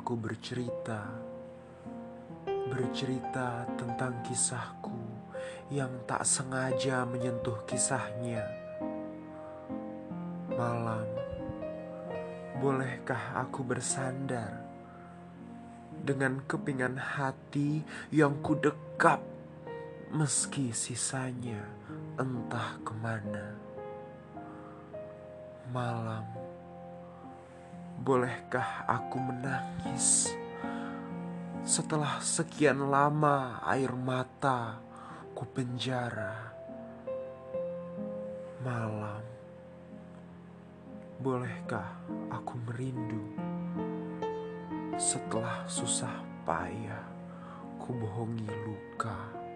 aku bercerita, bercerita tentang kisahku yang tak sengaja menyentuh kisahnya. Malam, bolehkah aku bersandar dengan kepingan hati yang ku dekap, meski sisanya entah ke mana? Malam, bolehkah aku menangis setelah sekian lama air mata ku penjara? Malam, bolehkah aku merindu setelah susah payah ku bohongi luka?